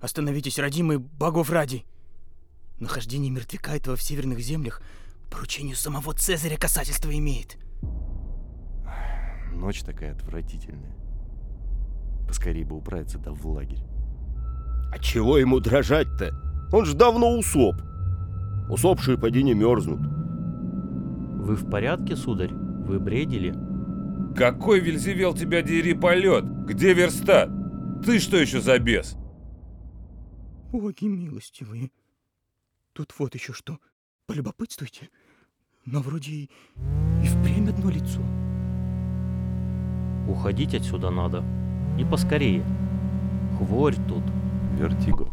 Остановитесь, родимые, богов ради. Нахождение мертвяка этого в северных землях поручению самого Цезаря касательства имеет. Ночь такая отвратительная. Поскорее бы управиться да в лагерь. А чего ему дрожать-то? Он ж давно усоп. Усопшие поди не мерзнут. Вы в порядке, сударь? Вы бредили? Какой Вельзевел тебя дери полет? Где верста? Ты что еще за бес? Боги милостивые. Тут вот еще что. Полюбопытствуйте. Но вроде и, и впрямь одно лицо. Уходить отсюда надо. И поскорее. Хворь тут. Вертиго.